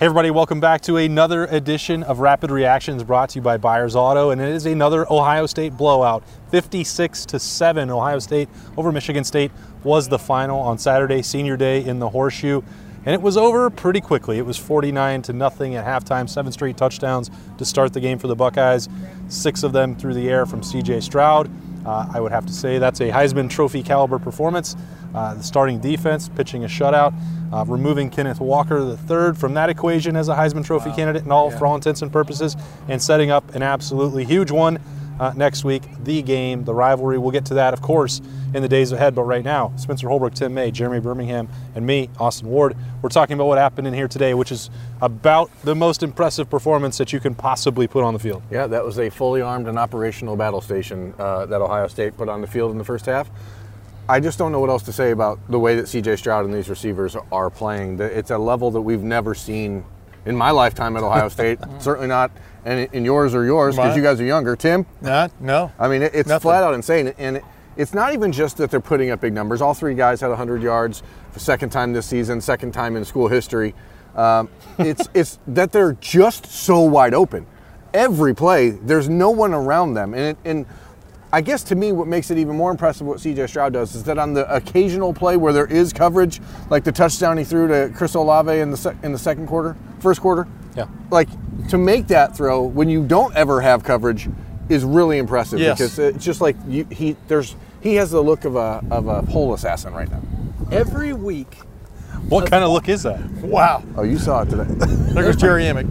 Hey everybody, welcome back to another edition of Rapid Reactions brought to you by Byers Auto, and it is another Ohio State blowout. 56 to 7 Ohio State over Michigan State was the final on Saturday, senior day in the Horseshoe, and it was over pretty quickly. It was 49 to nothing at halftime, seven straight touchdowns to start the game for the Buckeyes, six of them through the air from CJ Stroud. Uh, I would have to say that's a Heisman Trophy caliber performance. Uh, the starting defense pitching a shutout, uh, removing Kenneth Walker the third from that equation as a Heisman Trophy wow. candidate and all yeah. for all intents and purposes, and setting up an absolutely huge one uh, next week. The game, the rivalry. We'll get to that, of course, in the days ahead. But right now, Spencer Holbrook, Tim May, Jeremy Birmingham, and me, Austin Ward, we're talking about what happened in here today, which is about the most impressive performance that you can possibly put on the field. Yeah, that was a fully armed and operational battle station uh, that Ohio State put on the field in the first half. I just don't know what else to say about the way that CJ Stroud and these receivers are playing. It's a level that we've never seen in my lifetime at Ohio State. Certainly not and in yours or yours because you guys are younger. Tim? Not, no. I mean, it's Nothing. flat out insane. And it's not even just that they're putting up big numbers. All three guys had 100 yards for second time this season, second time in school history. Um, it's, it's that they're just so wide open. Every play, there's no one around them. And, it, and I guess to me, what makes it even more impressive what CJ Stroud does is that on the occasional play where there is coverage, like the touchdown he threw to Chris Olave in the in the second quarter, first quarter, yeah, like to make that throw when you don't ever have coverage is really impressive yes. because it's just like you, he there's he has the look of a of a pole assassin right now. Every week. What kind of look is that? Wow. Oh, you saw it today. there goes Jerry Emick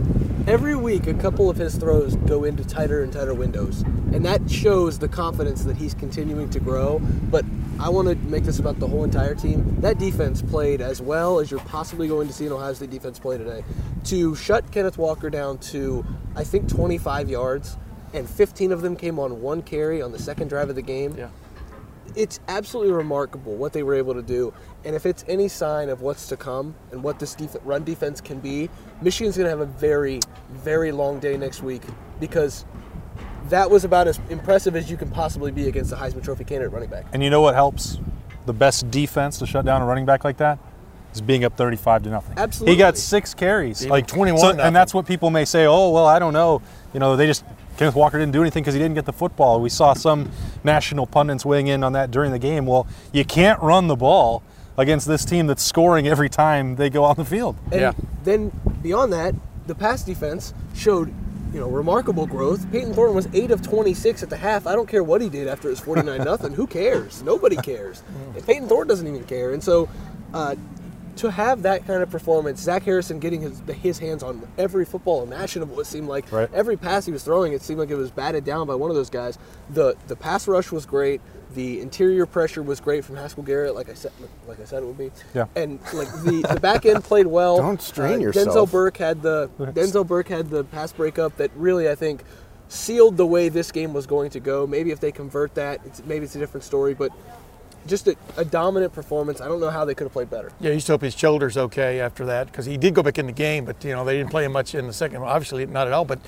every week a couple of his throws go into tighter and tighter windows and that shows the confidence that he's continuing to grow but i want to make this about the whole entire team. That defense played as well as you're possibly going to see an ohio state defense play today. To shut kenneth walker down to i think 25 yards and 15 of them came on one carry on the second drive of the game yeah. it's absolutely remarkable what they were able to do. And if it's any sign of what's to come and what this def- run defense can be, Michigan's going to have a very, very long day next week because that was about as impressive as you can possibly be against a Heisman Trophy candidate running back. And you know what helps the best defense to shut down a running back like that? Is being up 35 to nothing. Absolutely. He got six carries. Even like 21 so, And that's what people may say, oh, well, I don't know. You know, they just Kenneth Walker didn't do anything because he didn't get the football. We saw some national pundits weighing in on that during the game. Well, you can't run the ball against this team that's scoring every time they go on the field. And yeah. Then beyond that, the pass defense showed you know, remarkable growth. Payton Thorne was 8 of 26 at the half. I don't care what he did after his 49 nothing. Who cares? Nobody cares. And Payton Thorne doesn't even care. And so uh, to have that kind of performance, Zach Harrison getting his his hands on every football imaginable, it seemed like right. every pass he was throwing, it seemed like it was batted down by one of those guys. The the pass rush was great. The interior pressure was great from Haskell Garrett, like I said, like I said it would be. Yeah. And like the, the back end played well. Don't strain uh, yourself. Denzel Burke had the Denzel Burke had the pass breakup that really I think sealed the way this game was going to go. Maybe if they convert that, it's, maybe it's a different story. But just a, a, dominant performance. I don't know how they could have played better. Yeah, you still hope his shoulder's okay after that because he did go back in the game, but you know they didn't play him much in the second. Obviously, not at all. But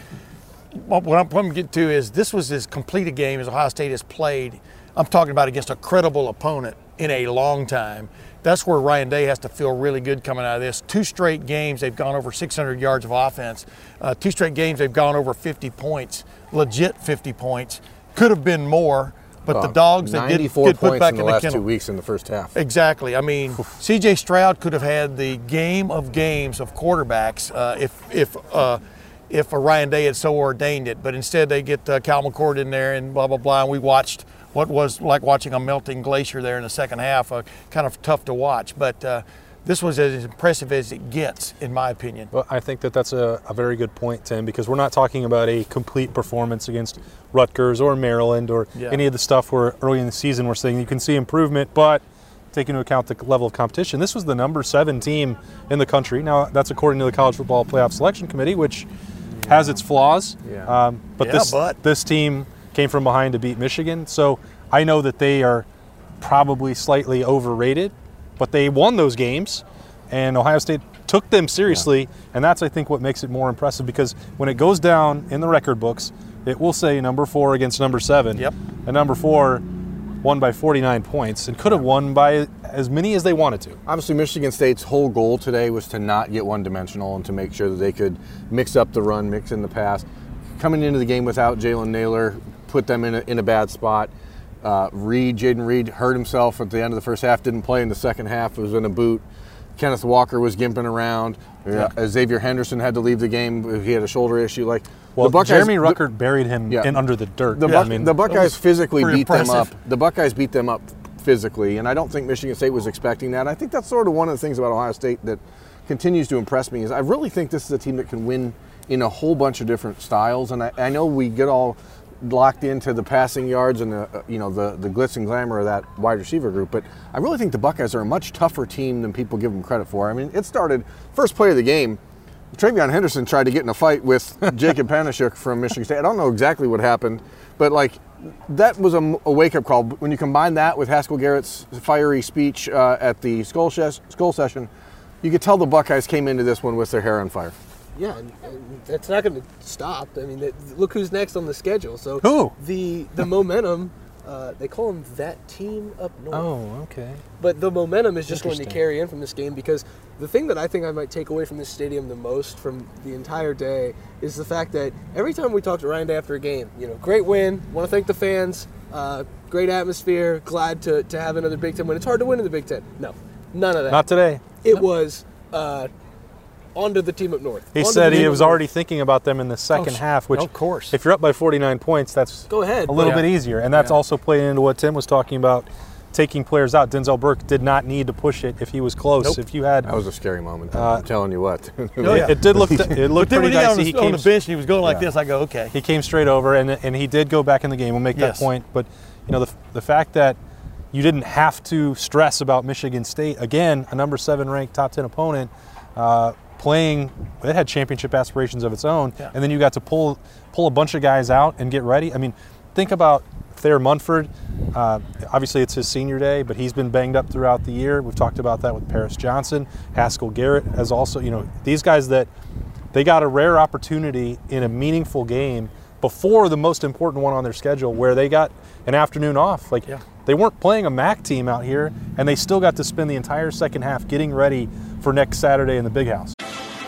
what I'm going to get to is this was as complete a game as Ohio State has played. I'm talking about against a credible opponent in a long time. That's where Ryan Day has to feel really good coming out of this. Two straight games they've gone over 600 yards of offense. Uh, two straight games they've gone over 50 points, legit 50 points. Could have been more but well, the dogs that did get put back in the, the last kennel. two weeks in the first half. Exactly. I mean, C.J. Stroud could have had the game of games of quarterbacks uh, if if uh, if Ryan Day had so ordained it. But instead, they get uh, Kyle McCord in there and blah blah blah. And we watched what was like watching a melting glacier there in the second half. Uh, kind of tough to watch, but uh, this was as impressive as it gets, in my opinion. Well, I think that that's a, a, very good point, Tim, because we're not talking about a complete performance against Rutgers or Maryland or yeah. any of the stuff where early in the season we're saying you can see improvement, but take into account the level of competition. This was the number seven team in the country. Now, that's according to the College Football Playoff Selection Committee, which has its flaws. Yeah. Um, but Yeah, this but- this team came from behind to beat Michigan, so I know that they are probably slightly overrated, but they won those games, and Ohio State took them seriously, and that's I think what makes it more impressive because when it goes down in the record books, it will say number four against number seven. Yep. And number four won by 49 points and could have won by as many as they wanted to. Obviously, Michigan State's whole goal today was to not get one dimensional and to make sure that they could mix up the run, mix in the pass. Coming into the game without Jalen Nailor put them in a, in a bad spot. Uh, Reed, Jayden Reed, hurt himself at the end of the first half, didn't play in the second half, was in a boot. Kenneth Walker was gimping around. Uh, Xavier Henderson had to leave the game. He had a shoulder issue. Like Well, the Buckeyes, Jeremy the- Ruckert buried him Yeah. in under the dirt. the, I mean, the Buckeyes physically beat them up. The Buckeyes beat them up physically, and I don't think Michigan State was expecting that. I think that's sort of one of the things about Ohio State that continues to impress me is I really think this is a team that can win in a whole bunch of different styles. And I, I know we get all locked into the passing yards and the uh, you know the the glitz and glamour of that wide receiver group, but I really think the Buckeyes are a much tougher team than people give them credit for. I mean, it started first play of the game. TreVeyon Henderson tried to get in a fight with Jacob Panasiuk from Michigan State. I don't know exactly what happened, but like that was a, wake up call. When you combine that with Haskell Garrett's fiery speech uh, at the skull, ses- skull session, you could tell the Buckeyes came into this one with their hair on fire. Yeah, and, and that's not going to stop. I mean, that, look who's next on the schedule. So Who? The the momentum. Uh, they call them that team up north. oh, okay. But the momentum is just going to carry in from this game because the thing that I think I might take away from this stadium the most from the entire day is the fact that every time we talk to Ryan after a game, you know, great win, want to thank the fans, uh, great atmosphere, glad to, to have another Big Ten win. It's hard to win in the Big Ten. No, none of that. Not today. It was uh, onto the team up north. He Onto said he was up north. already thinking about them in the second sh- half, which, of course. if you're up by 49 points, that's Go ahead, a little but- bit easier. And that's Yeah. also playing into what Tim was talking about, taking players out. Denzel Burke did not need to push it if he was close. Nope. If you had, That was a scary moment. Uh, I'm telling you what. Oh, yeah. it, it did look, it looked then pretty when he got dicey. on the, He on came, the bench and he was going like Yeah. this, I go, okay. he came straight over, and and he did go back in the game. We'll make Yes. that point. But you know the the fact that you didn't have to stress about Michigan State again, a number seven ranked top ten opponent. Uh, playing it had championship aspirations of its own Yeah. and then you got to pull pull a bunch of guys out and get ready i mean think about Thayer Munford. Uh, obviously, it's his senior day, but he's been banged up throughout the year. We've talked about that with Paris Johnson. Haskell Garrett has also, you know, these guys that they got a rare opportunity in a meaningful game before the most important one on their schedule where they got an afternoon off. Like Yeah. they weren't playing a MAC team out here, and they still got to spend the entire second half getting ready for next Saturday in the big house.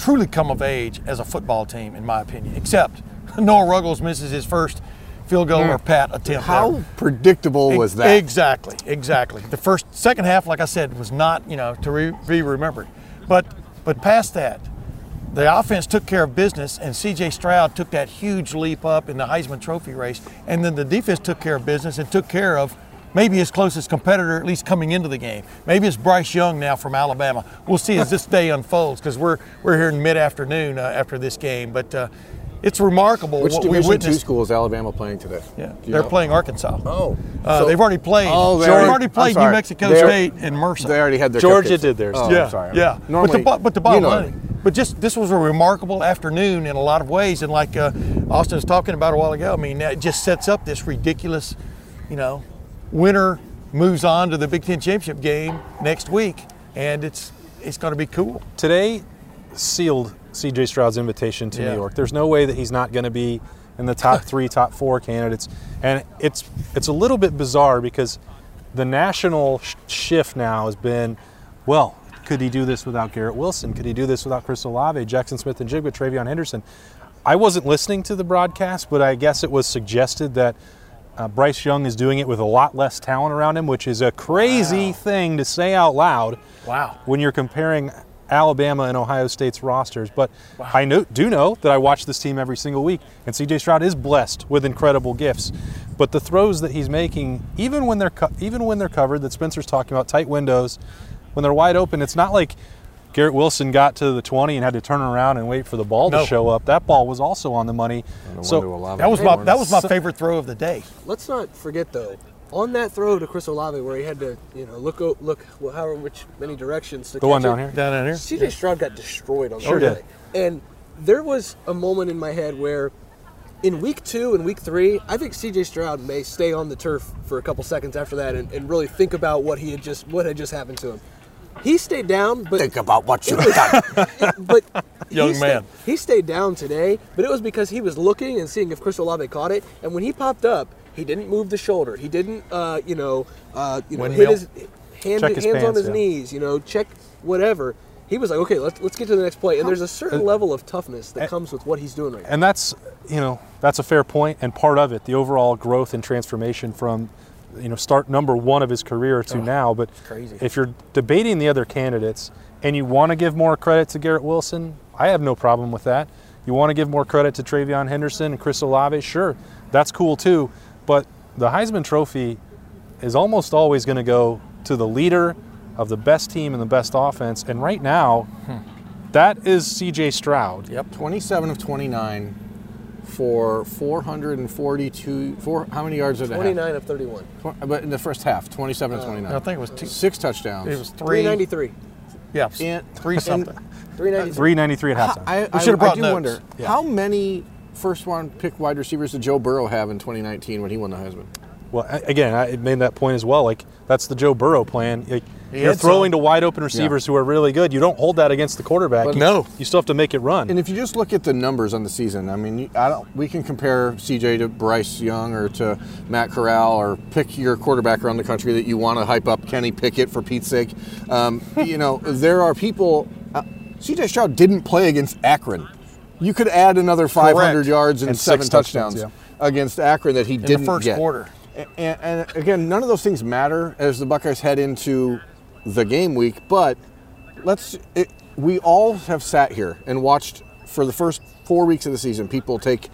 truly come of age as a football team, in my opinion, except Noah Ruggles misses his first field goal or mm. pat attempt. How there. predictable was that? Exactly, exactly. The first, second half, like I said, was not, you know, to re- be remembered. But, but past that, the offense took care of business, and C.J. Stroud took that huge leap up in the Heisman Trophy race, and then the defense took care of business and took care of maybe his closest competitor, at least coming into the game. Maybe it's Bryce Young now from Alabama. We'll see as this day unfolds because we're we're here in mid-afternoon uh, after this game, but. Uh, it's remarkable Which what we Division two witnessed. school is Alabama playing today? Yeah, they're know? playing Arkansas. Oh, Uh, so- they've already played. Oh, they they've already- already played New. Mexico They- State and Mercer. They already had their Georgia cupcakes. did theirs. Oh, yeah, I'm sorry. yeah. Normally, but the, but the bottom you know line, but just this was a remarkable afternoon in a lot of ways, and like uh, Austin was talking about a while ago, I mean, that just sets up this ridiculous you know, winner moves on to the Big Ten championship game next week, and it's it's going to be cool. Today sealed CJ Stroud's invitation to Yeah. New York. There's no way that he's not going to be in the top three, top four candidates. And it's it's a little bit bizarre because the national sh- shift now has been, well, could he do this without Garrett Wilson? Could he do this without Chris Olave, Jackson Smith and Jigba, TreVeyon Henderson? I wasn't listening to the broadcast, but I guess it was suggested that uh, Bryce Young is doing it with a lot less talent around him, which is a crazy thing to say out loud Wow. when you're comparing Alabama and Ohio State's rosters. But I know, do know that I watch this team every single week, and CJ Stroud is blessed with incredible gifts. But the throws that he's making, even when they're even when they're covered, that Spencer's talking about tight windows, when they're wide open, it's not like Garrett Wilson got to the 20 and had to turn around and wait for the ball No. to show up. That ball was also on the money. No So wonder Olave That was was my that was my favorite throw of the day. Let's not forget though, on that throw to Chris Olave where he had to, you know, look o- look well, however which many directions to the one down it, here. Down in here. CJ Stroud got destroyed on Sure that did. play. And there was a moment in my head where in week two and week three, I think CJ Stroud may stay on the turf for a couple seconds after that and, and really think about what he had just what had just happened to him. He stayed down, but Think about what you it was- but Young he stayed- man. he stayed down today, but it was because he was looking and seeing if Chris Olave caught it. And when he popped up, he didn't move the shoulder. He didn't, uh, you know, uh, you know, hit his hand, his hands on his yeah. knees. You know, check whatever. He was like, okay, let's let's get to the next play. And there's a certain level of toughness that comes with what he's doing right now. And that's, you know, that's a fair point and part of it, the overall growth and transformation from, you know, start number one of his career to now. But if you're debating the other candidates and you want to give more credit to Garrett Wilson, I have no problem with that. You want to give more credit to TreVeyon Henderson and Chris Olave, sure, that's cool too. But the Heisman Trophy is almost always going to go to the leader of the best team and the best offense. And right now, hmm. that is CJ Stroud. Yep. 27 of 29 for 442. Four, how many yards did it have? 29 of 31. But in the first half, 27 of uh, 29. I think it was two. Six touchdowns. It was three. 393. Yeah, And- three and- something. 393. 393 at halftime. I, I, should've brought I do notes. wonder Yeah. how many first round pick wide receivers did Joe Burrow have in 2019 when he won the Heisman? Well, again, I made that point as well. Like that's the Joe Burrow plan. Like, He you're throwing some. to wide open receivers who are really good. You don't hold that against the quarterback. But you, no. you still have to make it run. And if you just look at the numbers on the season, I mean, I don't, we can compare CJ to Bryce Young or to Matt Corral or pick your quarterback around the country that you want to hype up, Kenny Pickett for Pete's sake. Um, you know, there are people. Uh, CJ Stroud didn't play against Akron. You could add another 500 Correct. yards and, And seven six touchdowns, touchdowns, against Akron that he the didn't first get. quarter. A- And, and again, none of those things matter as the Buckeyes head into the game week. But let's. It, we all have sat here and watched for the first four weeks of the season. People take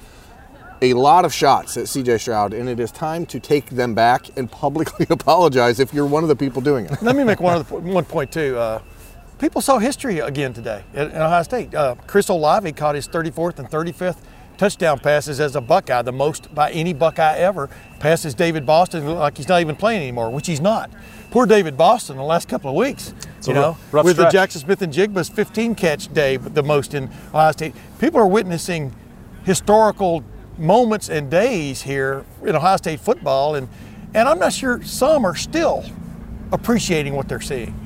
a lot of shots at CJ Stroud, and it is time to take them back and publicly apologize if you're one of the people doing it. Let me make one other one point too. Uh, people saw history again today at, at Ohio State. Uh, Chris Olave caught his 34th and 35th touchdown passes as a Buckeye, the most by any Buckeye ever. Passes David Boston like he's not even playing anymore, which he's not. Poor David Boston the last couple of weeks. a you know, rough- rough with the. Jaxon Smith-Njigba's 15 catch day, the most in Ohio State. People are witnessing historical moments and days here in Ohio State football, and and I'm not sure some are still appreciating what they're seeing.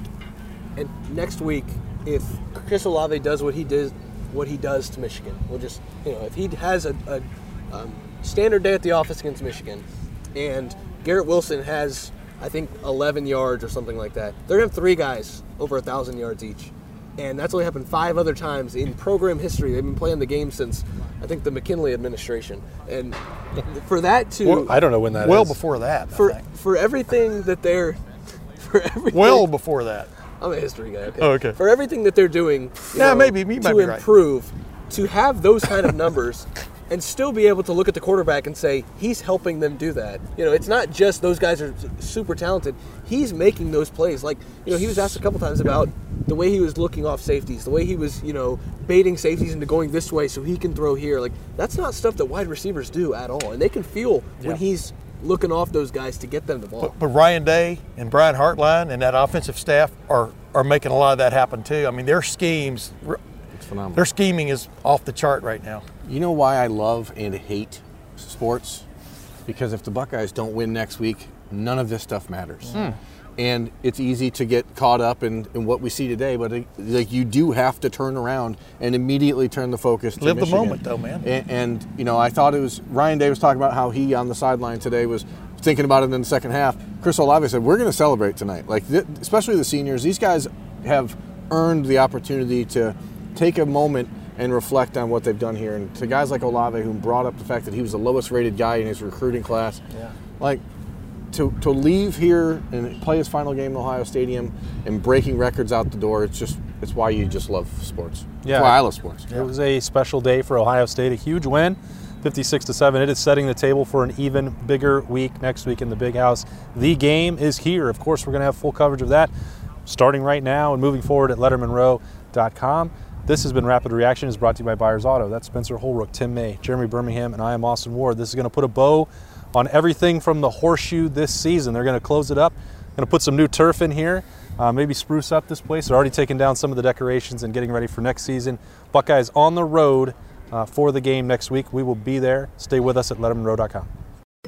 And next week, if Chris Olave does what he did, what he does to Michigan, we'll just you know if he has a, a um, standard day at the office against Michigan, and Garrett Wilson has I think 11 yards or something like that, they're gonna have three guys over a thousand yards each, and that's only happened five other times in program history. They've been playing the game since I think the McKinley administration, and for that to I don't know when that well before that, for for everything that they're for everything well before that. I'm a history guy. Okay. Oh, okay. For everything that they're doing, you Yeah, know, maybe- you might to be right. improve, to have those kind of numbers, and still be able to look at the quarterback and say he's helping them do that. You know, it's not just those guys are super talented. He's making those plays. Like you know, he was asked a couple times about the way he was looking off safeties, the way he was you know baiting safeties into going this way so he can throw here. Like that's not stuff that wide receivers do at all, and they can feel Yeah. when he's looking off those guys to get them the ball. But, but Ryan Day and Brian Hartline and that offensive staff are are making a lot of that happen too. I mean, their schemes, It's phenomenal. their scheming is off the chart right now. You know why I love and hate sports? because if the Buckeyes don't win next week, none of this stuff matters. Hmm. And it's easy to get caught up in, in what we see today, but it, like you do have to turn around and immediately turn the focus. To Live the moment, though, man. And, and you know, I thought it was Ryan Day was talking about how he on the sideline today was thinking about it in the second half. Chris Olave said, "We're going to celebrate tonight, like th- especially the seniors. These guys have earned the opportunity to take a moment." And reflect on what they've done here, and to guys like Olave, who brought up the fact that he was the lowest rated guy in his recruiting class, Yeah. like to, to leave here and play his final game in Ohio Stadium and breaking records out the door, it's just it's why you just love sports. Yeah. It's why I love sports. It was a special day for Ohio State, a huge win, 56 to 7. It is setting the table for an even bigger week next week in the Big House. The game is here. Of course, we're going to have full coverage of that starting right now and moving forward at lettermenrow.com. This has been Rapid Reaction is brought to you by Byers Auto. That's Spencer Holbrook, Tim May, Jeremy Birmingham, and I am Austin Ward. This is going to put a bow on everything from the horseshoe this season. They're going to close it up, going to put some new turf in here, uh, maybe spruce up this place. They're already taking down some of the decorations and getting ready for next season. Buckeyes on the road uh, for the game next week. We will be there. Stay with us at lettermenrow.com.